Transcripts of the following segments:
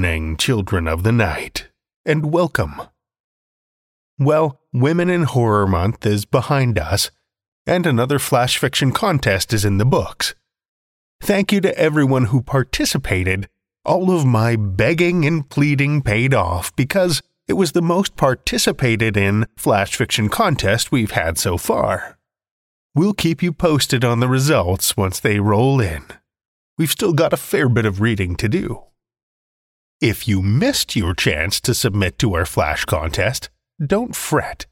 Evening, children of the night, and welcome. Well, Women in Horror Month is behind us, and another flash fiction contest is in the books. Thank you to everyone who participated. All of my begging and pleading paid off because it was the most participated in flash fiction contest we've had so far. We'll keep you posted on the results once they roll in. We've still got a fair bit of reading to do. If you missed your chance to submit to our Flash contest, don't fret.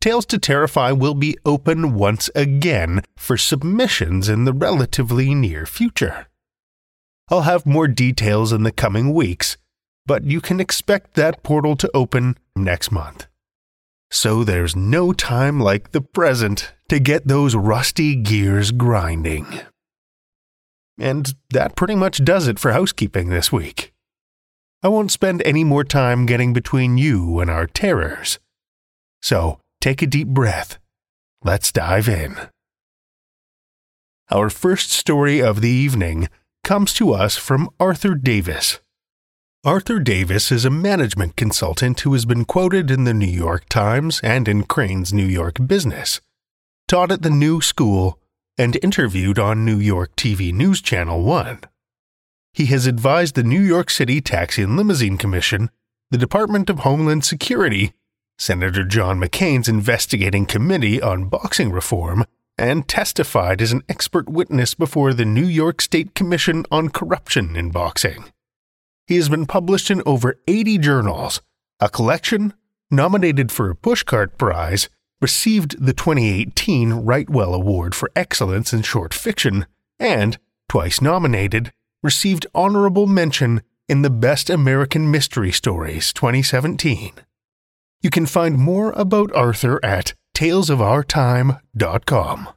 Tales to Terrify will be open once again for submissions in the relatively near future. I'll have more details in the coming weeks, but you can expect that portal to open next month. So there's no time like the present to get those rusty gears grinding. And that pretty much does it for housekeeping this week. I won't spend any more time getting between you and our terrors. So take a deep breath. Let's dive in. Our first story of the evening comes to us from Arthur Davis. Arthur Davis is a management consultant who has been quoted in the New York Times and in Crain's New York Business, taught at the New School, and interviewed on New York TV News Channel 1 he has advised the New York City Taxi and Limousine Commission, the Department of Homeland Security, Senator John McCain's investigating committee on boxing reform, and testified as an expert witness before the New York State Commission on Corruption in Boxing. He has been published in over 80 journals, a collection, nominated for a Pushcart Prize, received the 2018 Wrightwell Award for Excellence in Short Fiction, and, twice nominated, received honorable mention in the Best American Mystery Stories 2017. You can find more about Arthur at talesofourtime.com.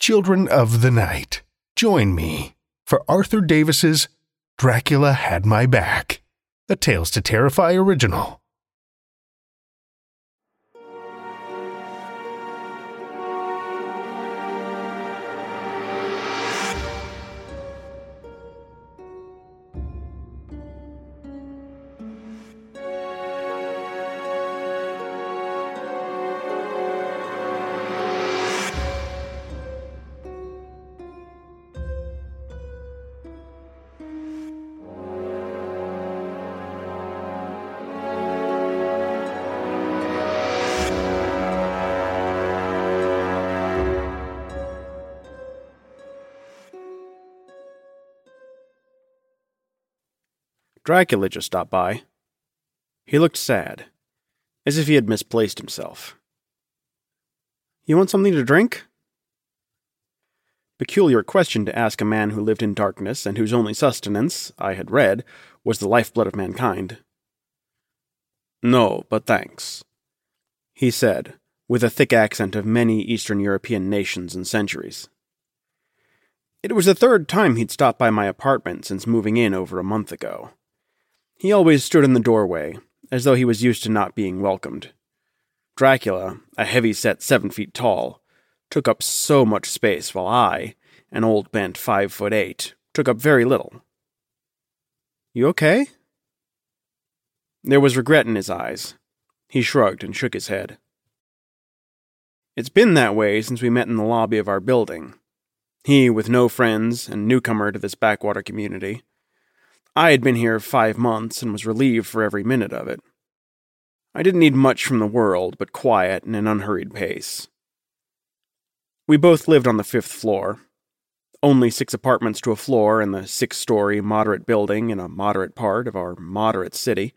Children of the Night, join me for Arthur Davis's Dracula Had My Back, a Tales to Terrify original. Dracula just stopped by. He looked sad, as if he had misplaced himself. You want something to drink? Peculiar question to ask a man who lived in darkness and whose only sustenance, I had read, was the lifeblood of mankind. No, but thanks, he said, with a thick accent of many Eastern European nations and centuries. It was the third time he'd stopped by my apartment since moving in over a month ago. He always stood in the doorway, as though he was used to not being welcomed. Dracula, a heavy set seven feet tall, took up so much space, while I, an old bent five foot eight, took up very little. You okay? There was regret in his eyes. He shrugged and shook his head. It's been that way since we met in the lobby of our building. He with no friends and newcomer to this backwater community. I had been here five months and was relieved for every minute of it. I didn't need much from the world but quiet and an unhurried pace. We both lived on the fifth floor. Only six apartments to a floor in the six story moderate building in a moderate part of our moderate city.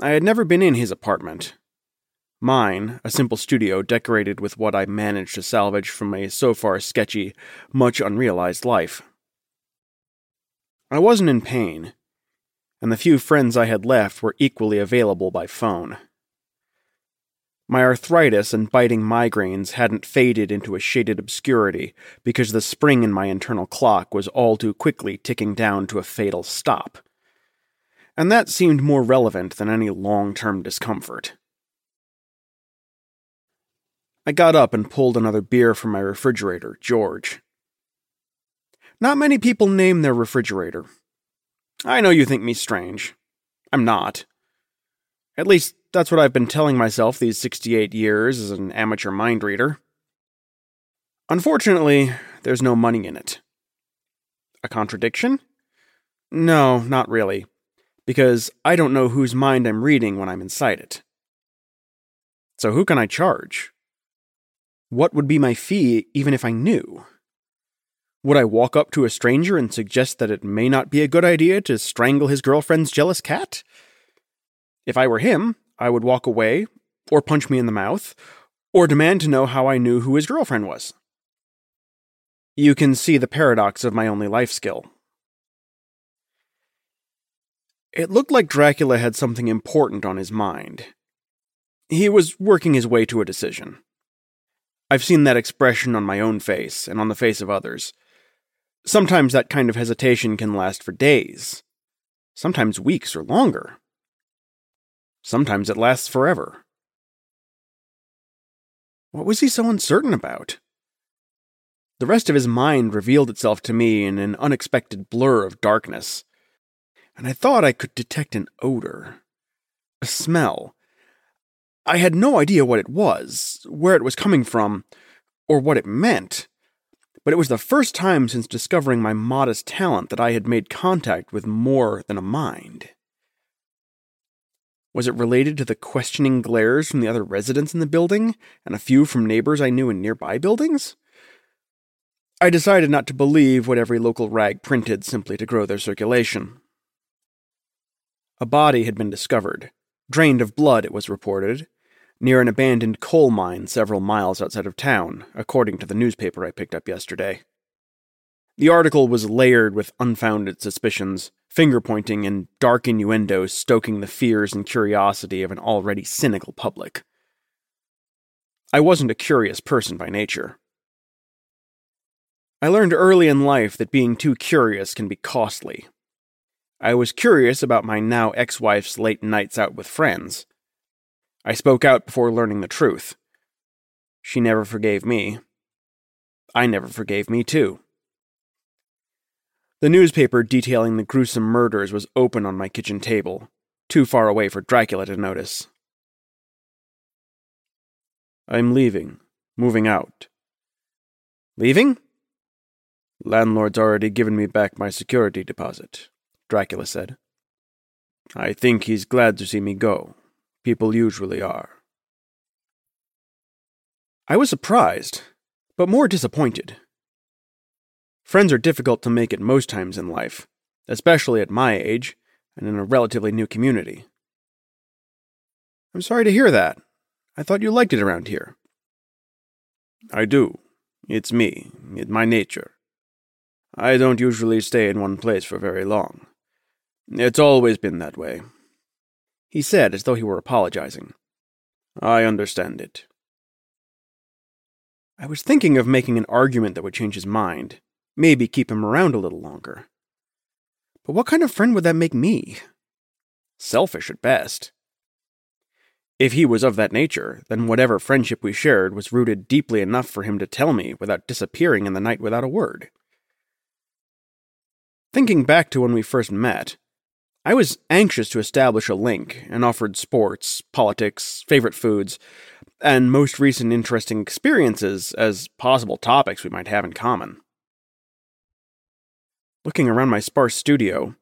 I had never been in his apartment. Mine, a simple studio decorated with what I managed to salvage from a so far sketchy, much unrealized life. I wasn't in pain, and the few friends I had left were equally available by phone. My arthritis and biting migraines hadn't faded into a shaded obscurity because the spring in my internal clock was all too quickly ticking down to a fatal stop. And that seemed more relevant than any long term discomfort. I got up and pulled another beer from my refrigerator, George. Not many people name their refrigerator. I know you think me strange. I'm not. At least, that's what I've been telling myself these 68 years as an amateur mind reader. Unfortunately, there's no money in it. A contradiction? No, not really, because I don't know whose mind I'm reading when I'm inside it. So who can I charge? What would be my fee even if I knew? Would I walk up to a stranger and suggest that it may not be a good idea to strangle his girlfriend's jealous cat? If I were him, I would walk away, or punch me in the mouth, or demand to know how I knew who his girlfriend was. You can see the paradox of my only life skill. It looked like Dracula had something important on his mind. He was working his way to a decision. I've seen that expression on my own face and on the face of others. Sometimes that kind of hesitation can last for days, sometimes weeks or longer. Sometimes it lasts forever. What was he so uncertain about? The rest of his mind revealed itself to me in an unexpected blur of darkness, and I thought I could detect an odor, a smell. I had no idea what it was, where it was coming from, or what it meant but it was the first time since discovering my modest talent that I had made contact with more than a mind. Was it related to the questioning glares from the other residents in the building, and a few from neighbors I knew in nearby buildings? I decided not to believe what every local rag printed simply to grow their circulation. A body had been discovered. Drained of blood, it was reported, near an abandoned coal mine several miles outside of town, according to the newspaper I picked up yesterday. The article was layered with unfounded suspicions, finger pointing, and dark innuendos stoking the fears and curiosity of an already cynical public. I wasn't a curious person by nature. I learned early in life that being too curious can be costly. I was curious about my now ex wife's late nights out with friends, I spoke out before learning the truth. She never forgave me. I never forgave me, too. The newspaper detailing the gruesome murders was open on my kitchen table, too far away for Dracula to notice. I'm leaving, moving out. Leaving? Landlord's already given me back my security deposit, Dracula said. I think he's glad to see me go. People usually are. I was surprised, but more disappointed. Friends are difficult to make at most times in life, especially at my age, and in a relatively new community. I'm sorry to hear that. I thought you liked it around here. I do. It's me. It's my nature. I don't usually stay in one place for very long. It's always been that way. He said as though he were apologizing. I understand it. I was thinking of making an argument that would change his mind, maybe keep him around a little longer. But what kind of friend would that make me? Selfish at best. If he was of that nature, then whatever friendship we shared was rooted deeply enough for him to tell me without disappearing in the night without a word. Thinking back to when we first met, I was anxious to establish a link and offered sports, politics, favorite foods, and most recent interesting experiences as possible topics we might have in common. Looking around my sparse studio,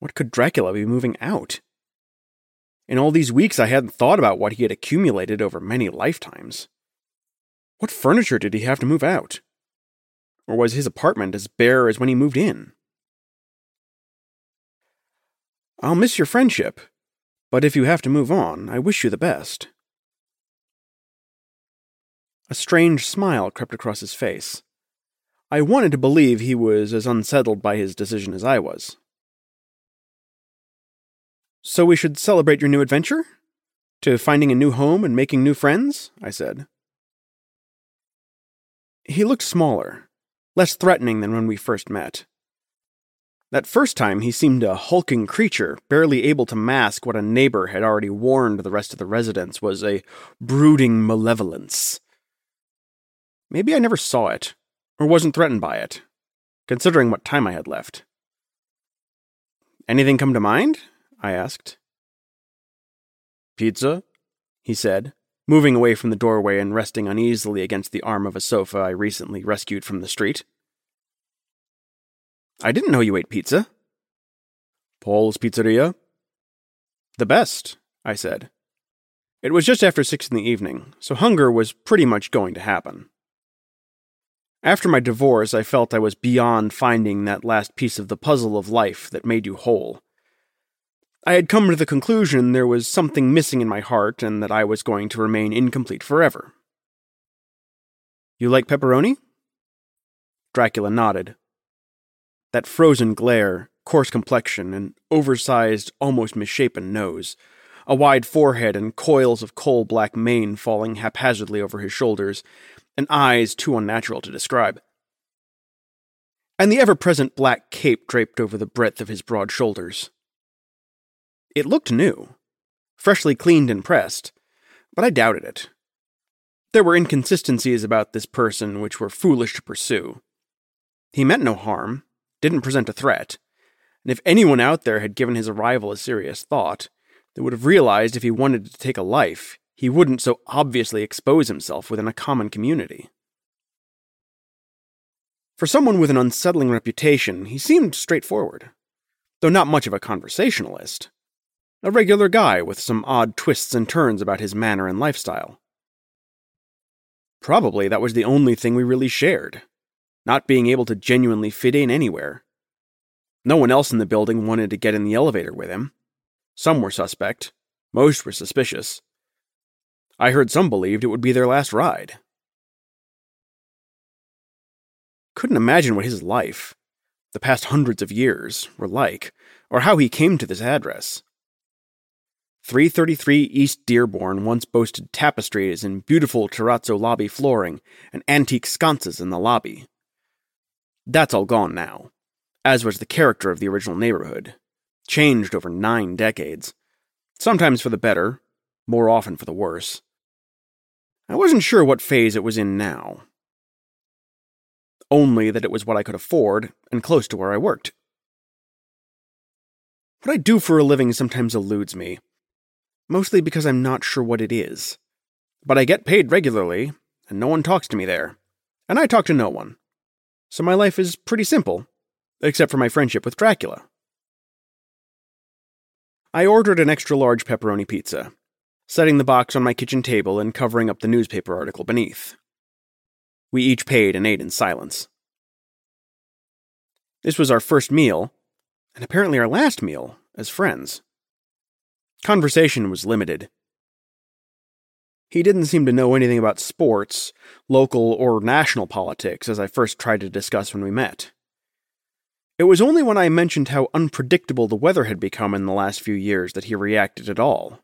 what could Dracula be moving out? In all these weeks, I hadn't thought about what he had accumulated over many lifetimes. What furniture did he have to move out? Or was his apartment as bare as when he moved in? I'll miss your friendship, but if you have to move on, I wish you the best. A strange smile crept across his face. I wanted to believe he was as unsettled by his decision as I was. So we should celebrate your new adventure? To finding a new home and making new friends? I said. He looked smaller, less threatening than when we first met. That first time, he seemed a hulking creature, barely able to mask what a neighbor had already warned the rest of the residents was a brooding malevolence. Maybe I never saw it, or wasn't threatened by it, considering what time I had left. Anything come to mind? I asked. Pizza? he said, moving away from the doorway and resting uneasily against the arm of a sofa I recently rescued from the street. I didn't know you ate pizza. Paul's Pizzeria? The best, I said. It was just after six in the evening, so hunger was pretty much going to happen. After my divorce, I felt I was beyond finding that last piece of the puzzle of life that made you whole. I had come to the conclusion there was something missing in my heart and that I was going to remain incomplete forever. You like pepperoni? Dracula nodded. That frozen glare, coarse complexion, an oversized, almost misshapen nose, a wide forehead and coils of coal black mane falling haphazardly over his shoulders, and eyes too unnatural to describe. And the ever present black cape draped over the breadth of his broad shoulders. It looked new, freshly cleaned and pressed, but I doubted it. There were inconsistencies about this person which were foolish to pursue. He meant no harm, didn't present a threat, and if anyone out there had given his arrival a serious thought, they would have realized if he wanted to take a life, he wouldn't so obviously expose himself within a common community. For someone with an unsettling reputation, he seemed straightforward, though not much of a conversationalist. A regular guy with some odd twists and turns about his manner and lifestyle. Probably that was the only thing we really shared not being able to genuinely fit in anywhere. No one else in the building wanted to get in the elevator with him. Some were suspect, most were suspicious. I heard some believed it would be their last ride. Couldn't imagine what his life, the past hundreds of years, were like, or how he came to this address. 333 East Dearborn once boasted tapestries and beautiful terrazzo lobby flooring and antique sconces in the lobby. That's all gone now, as was the character of the original neighborhood, changed over nine decades, sometimes for the better, more often for the worse. I wasn't sure what phase it was in now. Only that it was what I could afford and close to where I worked. What I do for a living sometimes eludes me, mostly because I'm not sure what it is. But I get paid regularly, and no one talks to me there, and I talk to no one so my life is pretty simple, except for my friendship with Dracula. I ordered an extra large pepperoni pizza, setting the box on my kitchen table and covering up the newspaper article beneath. We each paid and ate in silence. This was our first meal, and apparently our last meal, as friends. Conversation was limited. He didn't seem to know anything about sports, local or national politics, as I first tried to discuss when we met. It was only when I mentioned how unpredictable the weather had become in the last few years that he reacted at all.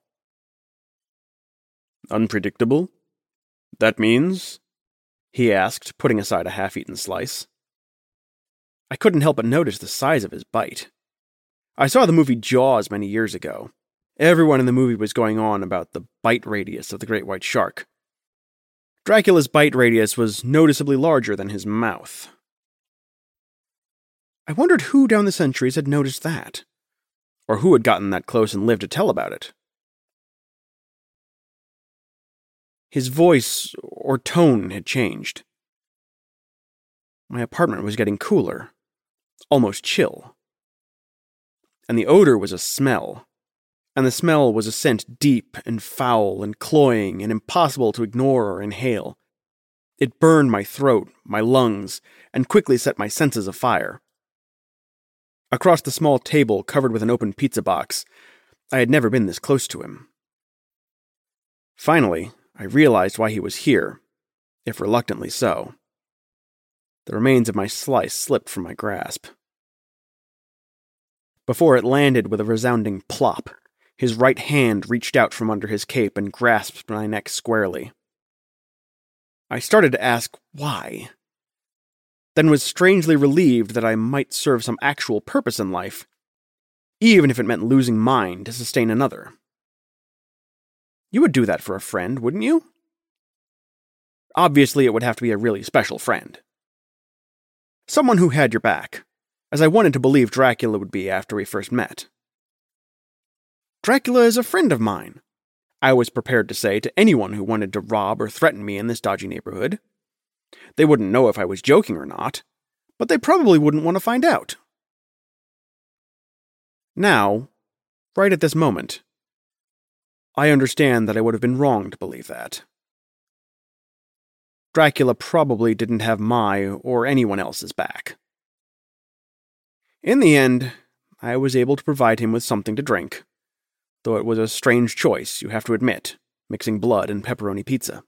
Unpredictable? That means? He asked, putting aside a half eaten slice. I couldn't help but notice the size of his bite. I saw the movie Jaws many years ago. Everyone in the movie was going on about the bite radius of the great white shark. Dracula's bite radius was noticeably larger than his mouth. I wondered who down the centuries had noticed that, or who had gotten that close and lived to tell about it. His voice or tone had changed. My apartment was getting cooler, almost chill. And the odor was a smell, and the smell was a scent deep and foul and cloying and impossible to ignore or inhale. It burned my throat, my lungs, and quickly set my senses afire. Across the small table covered with an open pizza box, I had never been this close to him. Finally, I realized why he was here, if reluctantly so. The remains of my slice slipped from my grasp. Before it landed with a resounding plop, his right hand reached out from under his cape and grasped my neck squarely. I started to ask why then was strangely relieved that I might serve some actual purpose in life, even if it meant losing mine to sustain another. You would do that for a friend, wouldn't you? Obviously, it would have to be a really special friend. Someone who had your back, as I wanted to believe Dracula would be after we first met. Dracula is a friend of mine, I was prepared to say to anyone who wanted to rob or threaten me in this dodgy neighborhood. They wouldn't know if I was joking or not, but they probably wouldn't want to find out. Now, right at this moment, I understand that I would have been wrong to believe that. Dracula probably didn't have my or anyone else's back. In the end, I was able to provide him with something to drink, though it was a strange choice, you have to admit, mixing blood and pepperoni pizza.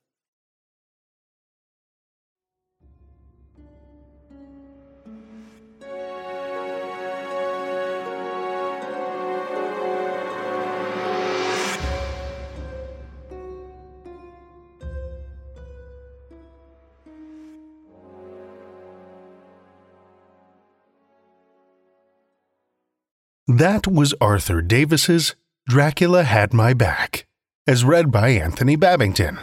That was Arthur Davis's Dracula Had My Back, as read by Anthony Babington.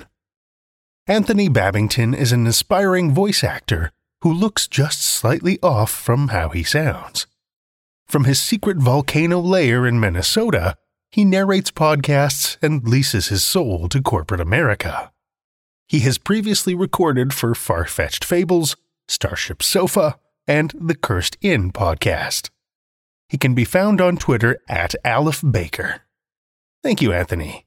Anthony Babington is an aspiring voice actor who looks just slightly off from how he sounds. From his secret volcano lair in Minnesota, he narrates podcasts and leases his soul to corporate America. He has previously recorded for Far-Fetched Fables, Starship Sofa, and the Cursed Inn podcast. He can be found on Twitter at Aleph Baker. Thank you, Anthony.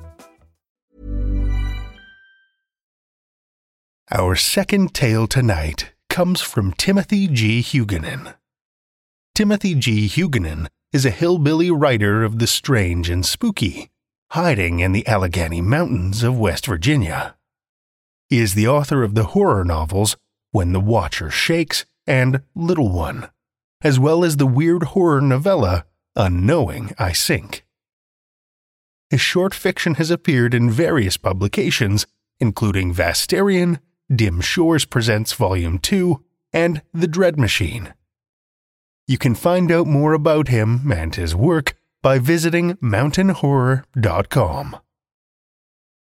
Our second tale tonight comes from Timothy G. Huguenin. Timothy G. Huguenin is a hillbilly writer of the strange and spooky, hiding in the Allegheny Mountains of West Virginia. He is the author of the horror novels When the Watcher Shakes and Little One, as well as the weird horror novella Unknowing I Sink. His short fiction has appeared in various publications, including Vastarian, Dim Shores Presents Volume 2, and The Dread Machine. You can find out more about him and his work by visiting mountainhorror.com.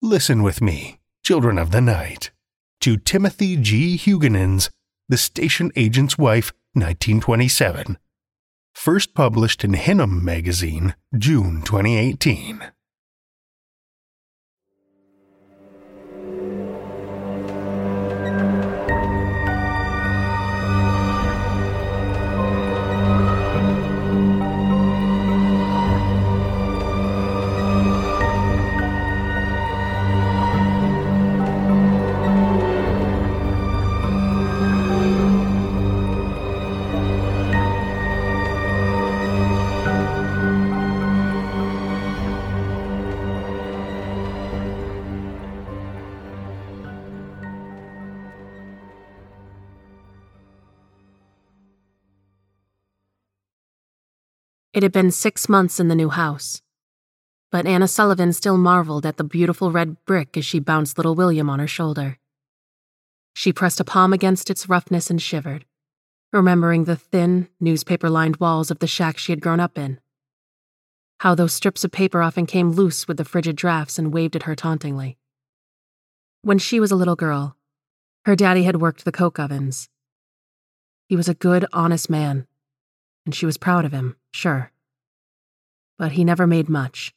Listen with me, children of the night, to Timothy G. Huguenin's The Station Agent's Wife, 1927, first published in Hinnom magazine, June 2018. Had been six months in the new house. But Anna Sullivan still marveled at the beautiful red brick as she bounced little William on her shoulder. She pressed a palm against its roughness and shivered, remembering the thin, newspaper lined walls of the shack she had grown up in. How those strips of paper often came loose with the frigid drafts and waved at her tauntingly. When she was a little girl, her daddy had worked the coke ovens. He was a good, honest man, and she was proud of him, sure. But he never made much,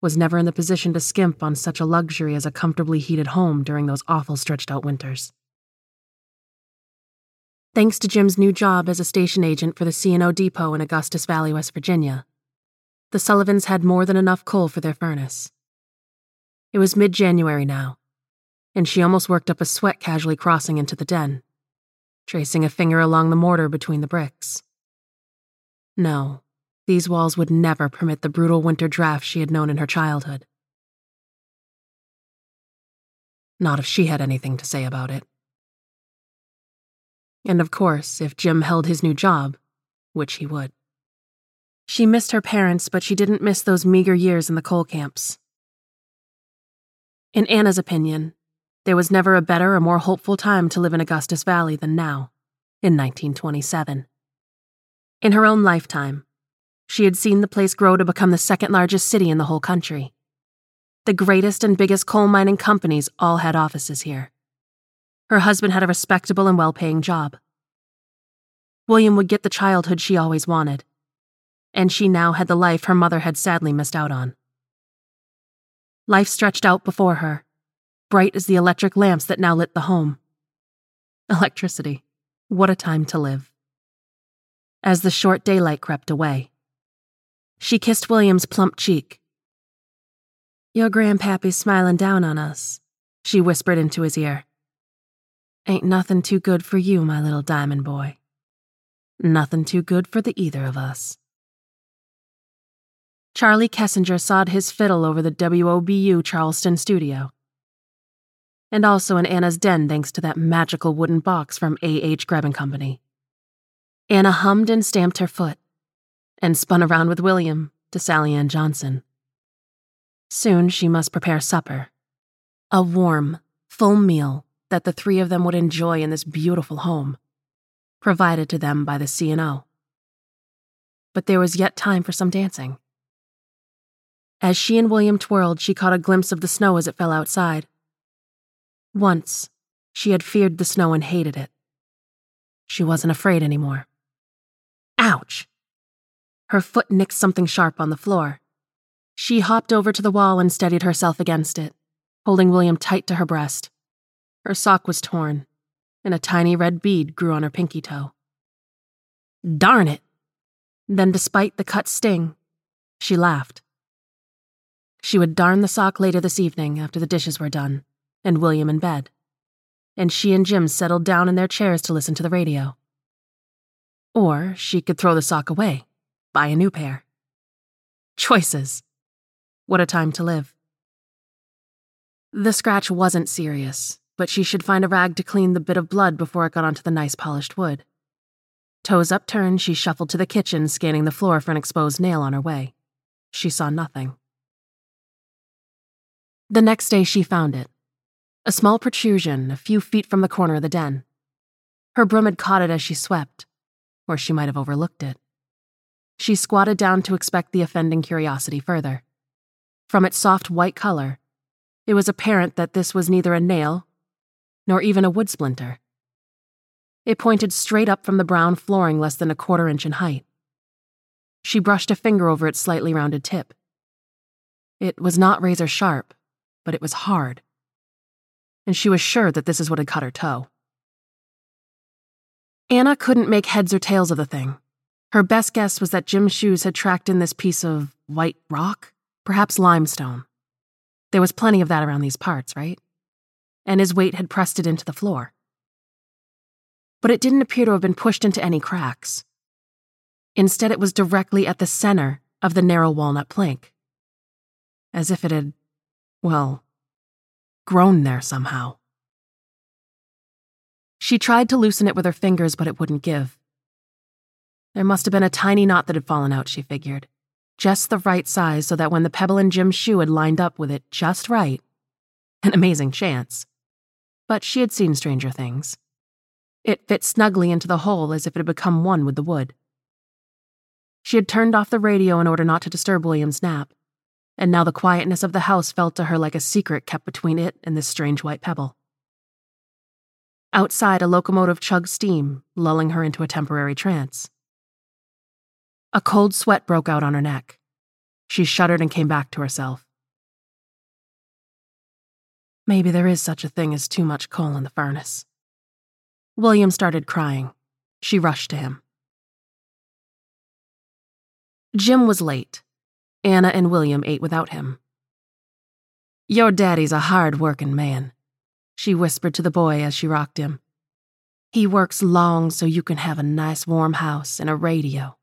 was never in the position to skimp on such a luxury as a comfortably heated home during those awful stretched out winters. Thanks to Jim's new job as a station agent for the C&O Depot in Augustus Valley, West Virginia, the Sullivans had more than enough coal for their furnace. It was mid January now, and she almost worked up a sweat casually crossing into the den, tracing a finger along the mortar between the bricks. No, these walls would never permit the brutal winter draft she had known in her childhood. Not if she had anything to say about it. And of course, if Jim held his new job, which he would. She missed her parents, but she didn't miss those meager years in the coal camps. In Anna's opinion, there was never a better or more hopeful time to live in Augustus Valley than now, in 1927. In her own lifetime, she had seen the place grow to become the second largest city in the whole country. The greatest and biggest coal mining companies all had offices here. Her husband had a respectable and well paying job. William would get the childhood she always wanted, and she now had the life her mother had sadly missed out on. Life stretched out before her, bright as the electric lamps that now lit the home. Electricity. What a time to live as the short daylight crept away. She kissed William's plump cheek. Your grandpappy's smilin' down on us, she whispered into his ear. Ain't nothin' too good for you, my little diamond boy. Nothin' too good for the either of us. Charlie Kessinger sawed his fiddle over the WOBU Charleston studio. And also in Anna's den thanks to that magical wooden box from A.H. Grebe and Company. Anna hummed and stamped her foot, and spun around with William to Sally Ann Johnson. Soon she must prepare supper. A warm, full meal that the three of them would enjoy in this beautiful home. provided to them by the C&O. But there was yet time for some dancing. As she and William twirled, she caught a glimpse of the snow as it fell outside. Once, she had feared the snow and hated it. She wasn't afraid anymore. Ouch! Her foot nicked something sharp on the floor. She hopped over to the wall and steadied herself against it, holding William tight to her breast. Her sock was torn, and a tiny red bead grew on her pinky toe. Darn it! Then, despite the cut sting, she laughed. She would darn the sock later this evening after the dishes were done, and William in bed. And she and Jim settled down in their chairs to listen to the radio. Or she could throw the sock away, buy a new pair. Choices. What a time to live. The scratch wasn't serious, but she should find a rag to clean the bit of blood before it got onto the nice polished wood. Toes upturned, she shuffled to the kitchen, scanning the floor for an exposed nail on her way. She saw nothing. The next day she found it a small protrusion a few feet from the corner of the den. Her broom had caught it as she swept, or she might have overlooked it. She squatted down to expect the offending curiosity further. From its soft white color, it was apparent that this was neither a nail nor even a wood splinter. It pointed straight up from the brown flooring less than a quarter inch in height. She brushed a finger over its slightly rounded tip. It was not razor sharp, but it was hard. And she was sure that this is what had cut her toe. Anna couldn't make heads or tails of the thing. Her best guess was that Jim's shoes had tracked in this piece of white rock, perhaps limestone. There was plenty of that around these parts, right? And his weight had pressed it into the floor. But it didn't appear to have been pushed into any cracks. Instead, it was directly at the center of the narrow walnut plank. As if it had, well, grown there somehow. She tried to loosen it with her fingers, but it wouldn't give. There must have been a tiny knot that had fallen out, she figured just the right size so that when the pebble in Jim's shoe had lined up with it just right, an amazing chance. But she had seen stranger things. It fit snugly into the hole as if it had become one with the wood. She had turned off the radio in order not to disturb William's nap, and now the quietness of the house felt to her like a secret kept between it and this strange white pebble. Outside, a locomotive chugged steam, lulling her into a temporary trance. A cold sweat broke out on her neck. She shuddered and came back to herself. Maybe there is such a thing as too much coal in the furnace. William started crying. She rushed to him. Jim was late. Anna and William ate without him. Your daddy's a hard working man, she whispered to the boy as she rocked him. He works long so you can have a nice warm house and a radio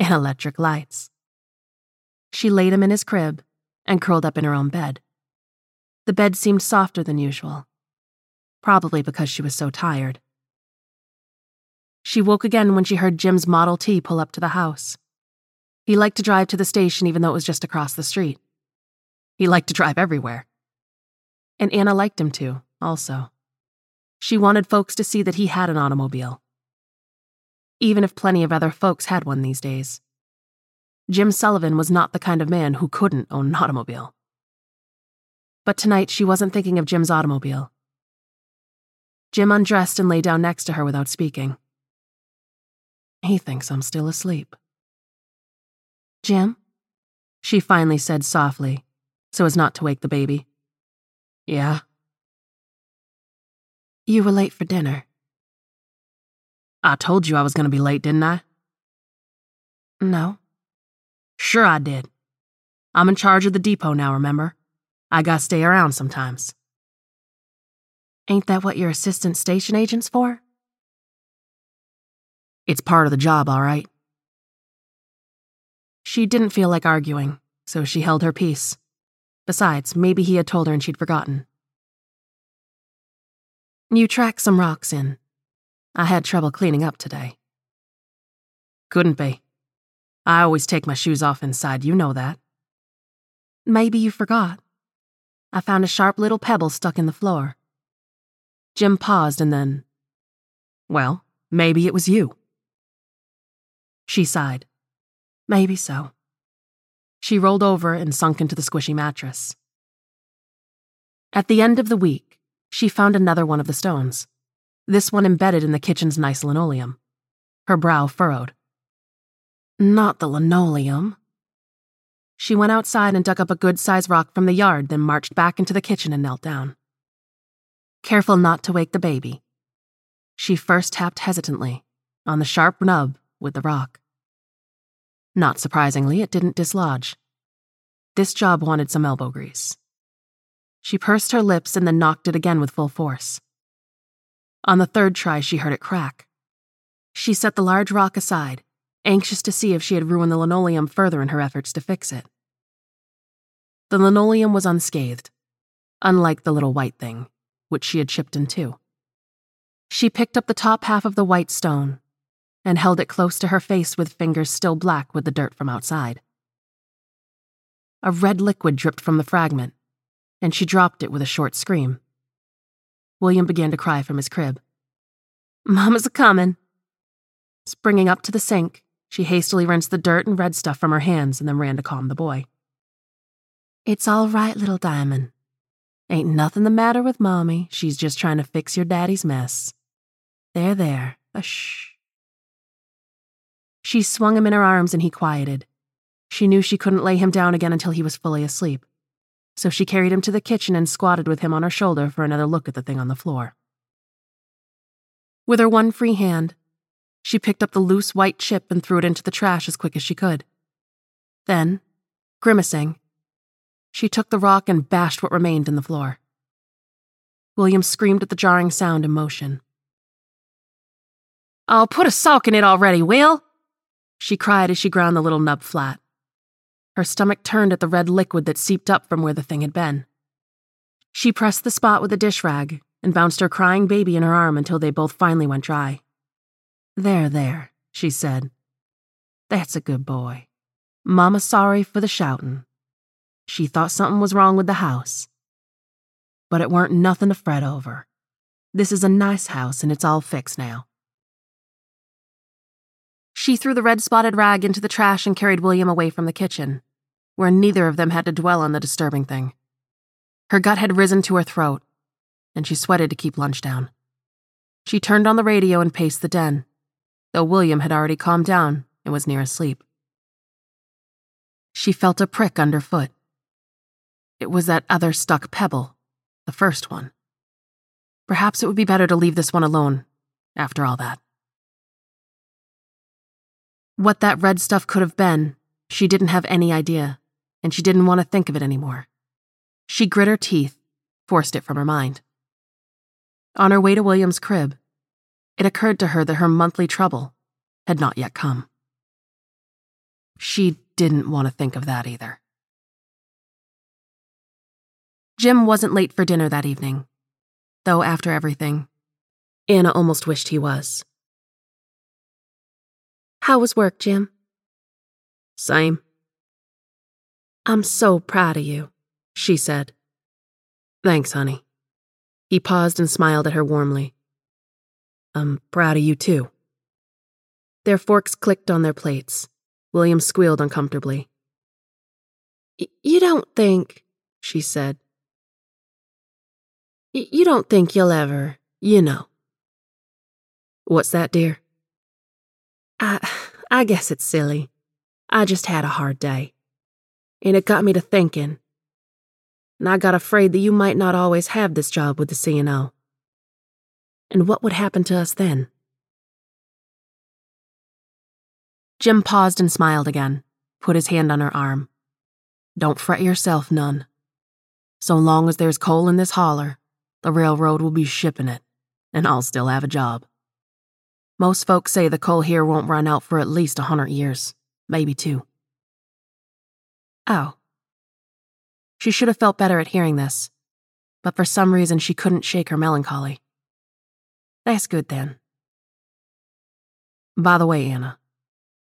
and electric lights. She laid him in his crib and curled up in her own bed. The bed seemed softer than usual, probably because she was so tired. She woke again when she heard Jim's Model T pull up to the house. He liked to drive to the station even though it was just across the street. He liked to drive everywhere. And Anna liked him to, also. She wanted folks to see that he had an automobile even if plenty of other folks had one these days. Jim Sullivan was not the kind of man who couldn't own an automobile. But tonight she wasn't thinking of Jim's automobile. Jim undressed and lay down next to her without speaking. He thinks I'm still asleep. Jim? She finally said softly, so as not to wake the baby. Yeah. You were late for dinner. I told you I was going to be late, didn't I? No. Sure, I did. I'm in charge of the depot now, remember? I gotta stay around sometimes. Ain't that what your assistant station agent's for? It's part of the job, all right. She didn't feel like arguing, so she held her peace. Besides, maybe he had told her and she'd forgotten. You track some rocks in, I had trouble cleaning up today. Couldn't be. I always take my shoes off inside, you know that. Maybe you forgot. I found a sharp little pebble stuck in the floor. Jim paused and then. Well? maybe it was you. She sighed. Maybe so. She rolled over and sunk into the squishy mattress. At the end of the week, she found another one of the stones, this one embedded in the kitchen's nice linoleum. Her brow furrowed. Not the linoleum. She went outside and dug up a good sized rock from the yard, then marched back into the kitchen and knelt down. Careful not to wake the baby, she first tapped hesitantly on the sharp nub with the rock. Not surprisingly, it didn't dislodge. This job wanted some elbow grease. She pursed her lips and then knocked it again with full force. On the third try, she heard it crack. She set the large rock aside, anxious to see if she had ruined the linoleum further in her efforts to fix it. The linoleum was unscathed, unlike the little white thing, which she had chipped in two. She picked up the top half of the white stone and held it close to her face with fingers still black with the dirt from outside. A red liquid dripped from the fragment, and she dropped it with a short scream. William began to cry from his crib. Mama's a comin'. Springing up to the sink, she hastily rinsed the dirt and red stuff from her hands and then ran to calm the boy. It's all right, little diamond. Ain't nothing the matter with Mommy. She's just trying to fix your daddy's mess. There, there. Shh. She swung him in her arms and he quieted. She knew she couldn't lay him down again until he was fully asleep. So she carried him to the kitchen and squatted with him on her shoulder for another look at the thing on the floor. With her one free hand, she picked up the loose white chip and threw it into the trash as quick as she could. Then, grimacing, she took the rock and bashed what remained in the floor. William screamed at the jarring sound and motion. I'll put a sock in it already, Will! She cried as she ground the little nub flat. Her stomach turned at the red liquid that seeped up from where the thing had been. She pressed the spot with a dish rag and bounced her crying baby in her arm until they both finally went dry. There, there, she said. That's a good boy. Mama's sorry for the shouting. She thought something was wrong with the house. But it weren't nothing to fret over. This is a nice house and it's all fixed now. She threw the red spotted rag into the trash and carried William away from the kitchen, where neither of them had to dwell on the disturbing thing. Her gut had risen to her throat, and she sweated to keep lunch down. She turned on the radio and paced the den, though William had already calmed down and was near asleep. She felt a prick underfoot. It was that other stuck pebble, the first one. Perhaps it would be better to leave this one alone, after all that. What that red stuff could have been, she didn't have any idea, and she didn't want to think of it anymore. She grit her teeth, forced it from her mind. On her way to William's crib, it occurred to her that her monthly trouble had not yet come. She didn't want to think of that either. Jim wasn't late for dinner that evening, though after everything, Anna almost wished he was. How was work, Jim? Same. I'm so proud of you, she said. Thanks, honey. He paused and smiled at her warmly. I'm proud of you, too. Their forks clicked on their plates. William squealed uncomfortably. You don't think, she said, you don't think you'll ever, you know. What's that, dear? I, I guess it's silly. I just had a hard day. And it got me to thinking. And I got afraid that you might not always have this job with the C&O. And what would happen to us then? Jim paused and smiled again, put his hand on her arm. Don't fret yourself none. So long as there's coal in this holler, the railroad will be shipping it, and I'll still have a job. Most folks say the coal here won't run out for at least a hundred years, maybe two. Oh. She should have felt better at hearing this, but for some reason she couldn't shake her melancholy. That's good then. By the way, Anna,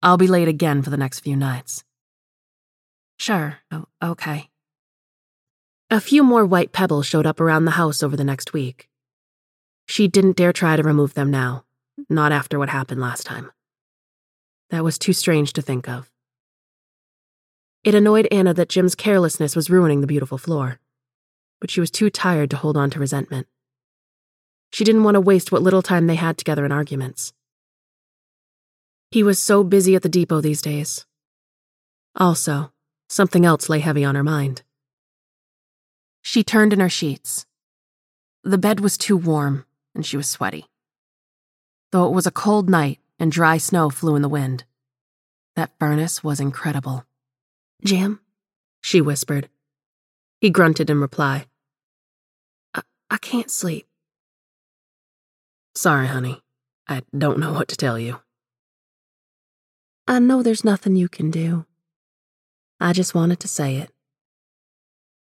I'll be late again for the next few nights. Sure, oh, okay. A few more white pebbles showed up around the house over the next week. She didn't dare try to remove them now, Not after what happened last time. That was too strange to think of. It annoyed Anna that Jim's carelessness was ruining the beautiful floor, but she was too tired to hold on to resentment. She didn't want to waste what little time they had together in arguments. He was so busy at the depot these days. Also, something else lay heavy on her mind. She turned in her sheets. The bed was too warm, and she was sweaty. Though it was a cold night and dry snow flew in the wind, that furnace was incredible. Jim? She whispered. He grunted in reply. I, I can't sleep. Sorry, honey. I don't know what to tell you. I know there's nothing you can do. I just wanted to say it.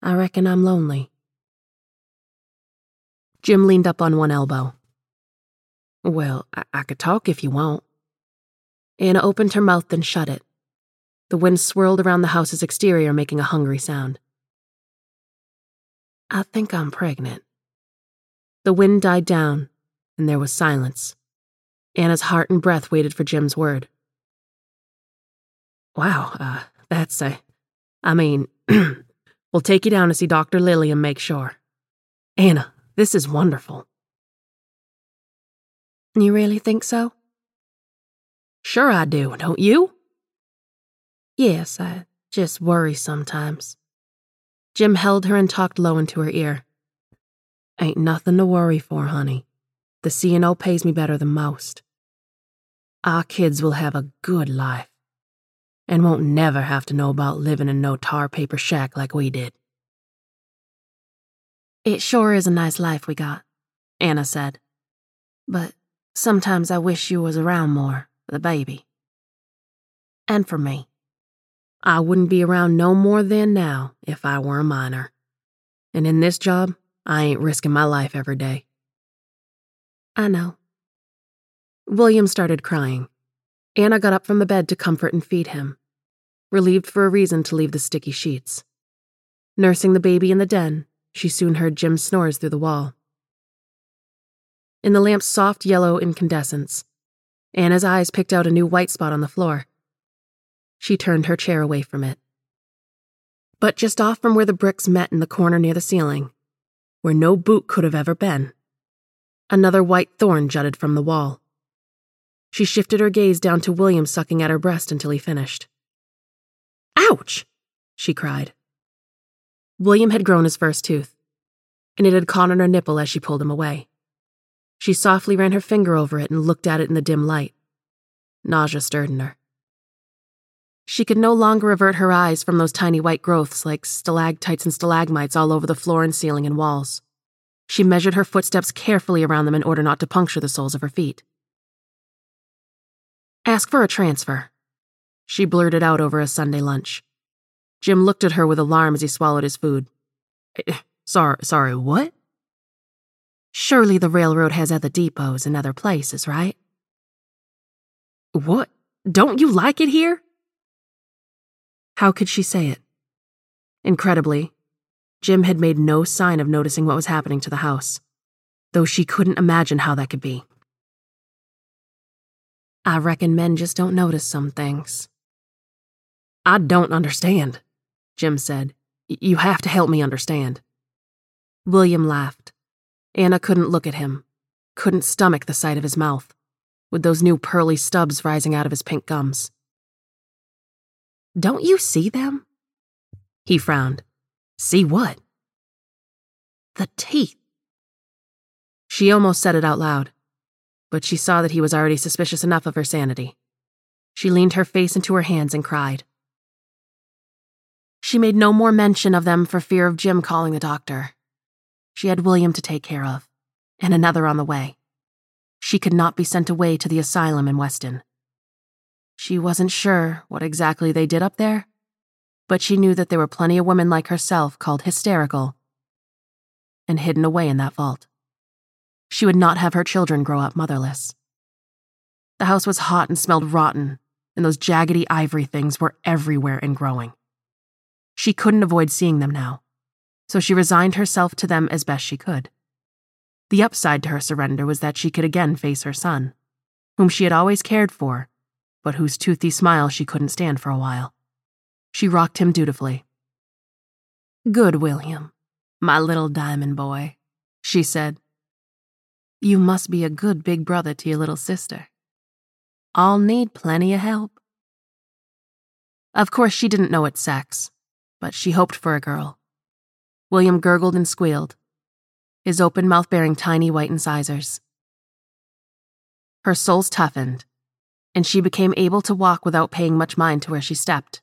I reckon I'm lonely. Jim leaned up on one elbow. Well, I, I could talk if you want. Anna opened her mouth and shut it. The wind swirled around the house's exterior, making a hungry sound. I think I'm pregnant. The wind died down, and there was silence. Anna's heart and breath waited for Jim's word. Wow, uh, that's a. I mean, we'll take you down to see Dr. Lilly and make sure. Anna, this is wonderful. You really think so? Sure, I do, don't you? Yes, I just worry sometimes. Jim held her and talked low into her ear. Ain't nothing to worry for, honey. The C&O pays me better than most. Our kids will have a good life and won't never have to know about living in no tar paper shack like we did. It sure is a nice life we got, Anna said. But sometimes I wish you was around more for the baby. And for me. I wouldn't be around no more than now if I were a miner. And in this job, I ain't risking my life every day. I know. William started crying. Anna got up from the bed to comfort and feed him, relieved for a reason to leave the sticky sheets. Nursing the baby in the den, she soon heard Jim's snores through the wall. In the lamp's soft yellow incandescence, Anna's eyes picked out a new white spot on the floor. She turned her chair away from it. But just off from where the bricks met in the corner near the ceiling, where no boot could have ever been, another white thorn jutted from the wall. She shifted her gaze down to William sucking at her breast until he finished. Ouch! she cried. William had grown his first tooth, and it had caught on her nipple as she pulled him away. She softly ran her finger over it and looked at it in the dim light. Nausea stirred in her. She could no longer avert her eyes from those tiny white growths like stalactites and stalagmites all over the floor and ceiling and walls. She measured her footsteps carefully around them in order not to puncture the soles of her feet. Ask for a transfer. She blurted out over a Sunday lunch. Jim looked at her with alarm as he swallowed his food. Eh, sorry, sorry, what? Surely the railroad has other depots in other places, right? What? Don't you like it here? How could she say it? Incredibly, Jim had made no sign of noticing what was happening to the house, though she couldn't imagine how that could be. I reckon men just don't notice some things. I don't understand, Jim said. You have to help me understand. William laughed. Anna couldn't look at him, couldn't stomach the sight of his mouth, with those new pearly stubs rising out of his pink gums. Don't you see them? He frowned. See what? The teeth. She almost said it out loud, but she saw that he was already suspicious enough of her sanity. She leaned her face into her hands and cried. She made no more mention of them for fear of Jim calling the doctor. She had William to take care of, and another on the way. She could not be sent away to the asylum in Weston. She wasn't sure what exactly they did up there, but she knew that there were plenty of women like herself called hysterical and hidden away in that vault. She would not have her children grow up motherless. The house was hot and smelled rotten, and those jaggedy ivory things were everywhere and growing. She couldn't avoid seeing them now, so she resigned herself to them as best she could. The upside to her surrender was that she could again face her son, whom she had always cared for, but whose toothy smile she couldn't stand for a while. She rocked him dutifully. Good, William, my little diamond boy, she said. You must be a good big brother to your little sister. I'll need plenty of help. Of course, she didn't know its sex, but she hoped for a girl. William gurgled and squealed, his open mouth bearing tiny white incisors. Her soles toughened, and she became able to walk without paying much mind to where she stepped.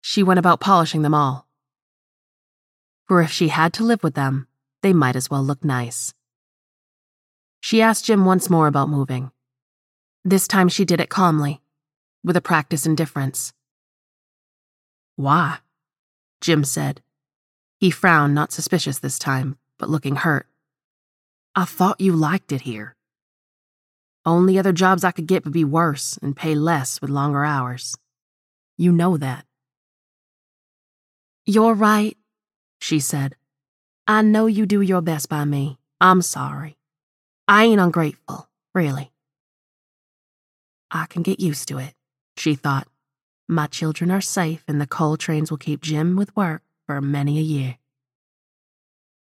She went about polishing them all. For if she had to live with them, they might as well look nice. She asked Jim once more about moving. This time she did it calmly, with a practiced indifference. Why? Jim said. He frowned, not suspicious this time, but looking hurt. I thought you liked it here. Only other jobs I could get would be worse and pay less with longer hours. You know that. You're right, she said. I know you do your best by me. I'm sorry. I ain't ungrateful, really. I can get used to it, she thought. My children are safe, and the coal trains will keep Jim with work for many a year.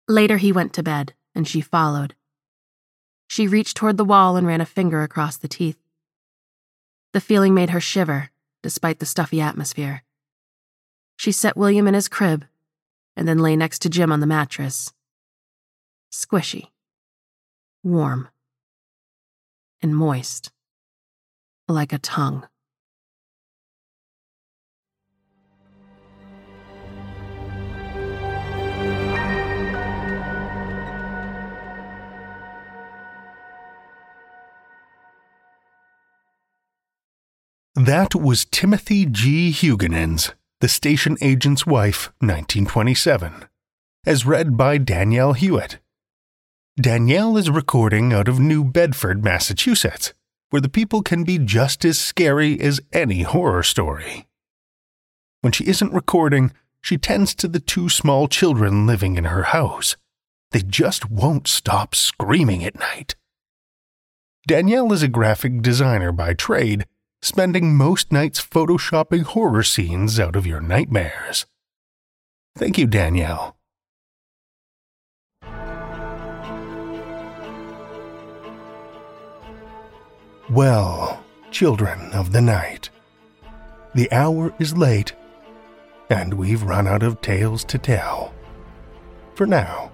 Later, he went to bed, and she followed. She reached toward the wall and ran a finger across the teeth. The feeling made her shiver, despite the stuffy atmosphere. She set William in his crib, and then lay next to Jim on the mattress. Squishy, warm, and moist, like a tongue. That was Timothy G. Huguenin's, The Station Agent's Wife, 1927, as read by Danielle Hewitt. Danielle is recording out of New Bedford, Massachusetts, where the people can be just as scary as any horror story. When she isn't recording, she tends to the two small children living in her house. They just won't stop screaming at night. Danielle is a graphic designer by trade spending most nights photoshopping horror scenes out of your nightmares. Thank you, Danielle. Well, children of the night, the hour is late, and we've run out of tales to tell. For now.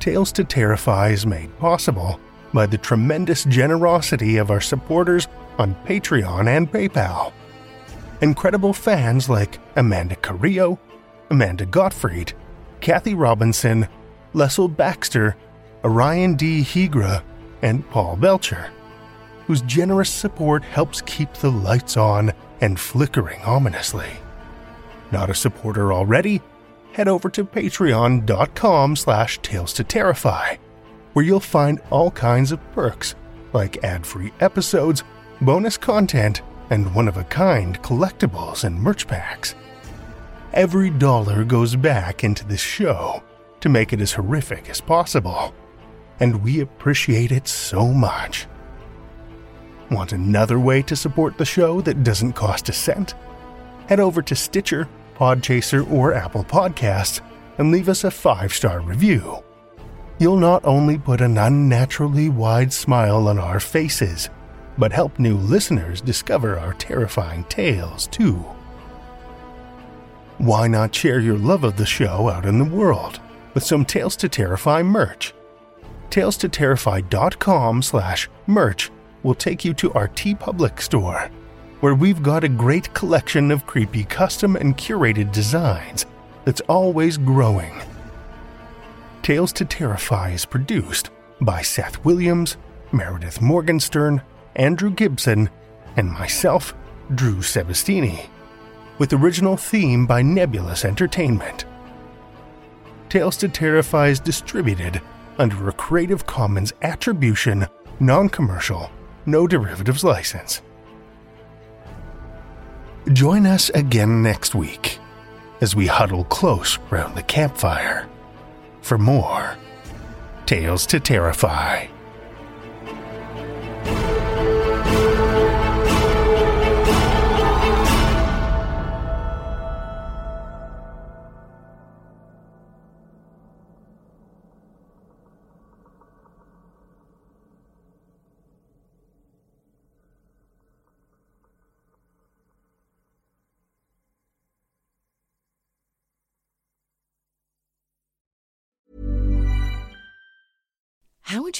Tales to Terrify is made possible by the tremendous generosity of our supporters on Patreon and PayPal. Incredible fans like Amanda Carrillo, Amanda Gottfried, Kathy Robinson, Lestle Baxter, Orion D. Hegre, and Paul Belcher, whose generous support helps keep the lights on and flickering ominously. Not a supporter already? Head over to patreon.com slash tales to terrify, where you'll find all kinds of perks like ad-free episodes, bonus content, and one of a kind collectibles and merch packs. Every dollar goes back into this show to make it as horrific as possible, and we appreciate it so much. Want another way to support the show that doesn't cost a cent? Head over to Stitcher, Podchaser, or Apple Podcasts and leave us a five star review. You'll not only put an unnaturally wide smile on our faces, but help new listeners discover our terrifying tales too. Why not share your love of the show out in the world with some Tales to Terrify merch? Tales to TalesToTerrify.com slash merch will take you to our TeePublic store, where we've got a great collection of creepy custom and curated designs that's always growing. Tales to Terrify is produced by Seth Williams, Meredith Morgenstern, Andrew Gibson, and myself, Drew Sebastini, with original theme by Nebulus Entertainment. Tales to Terrify is distributed under a Creative Commons Attribution, Non Commercial, No Derivatives license. Join us again next week as we huddle close round the campfire for more Tales to Terrify.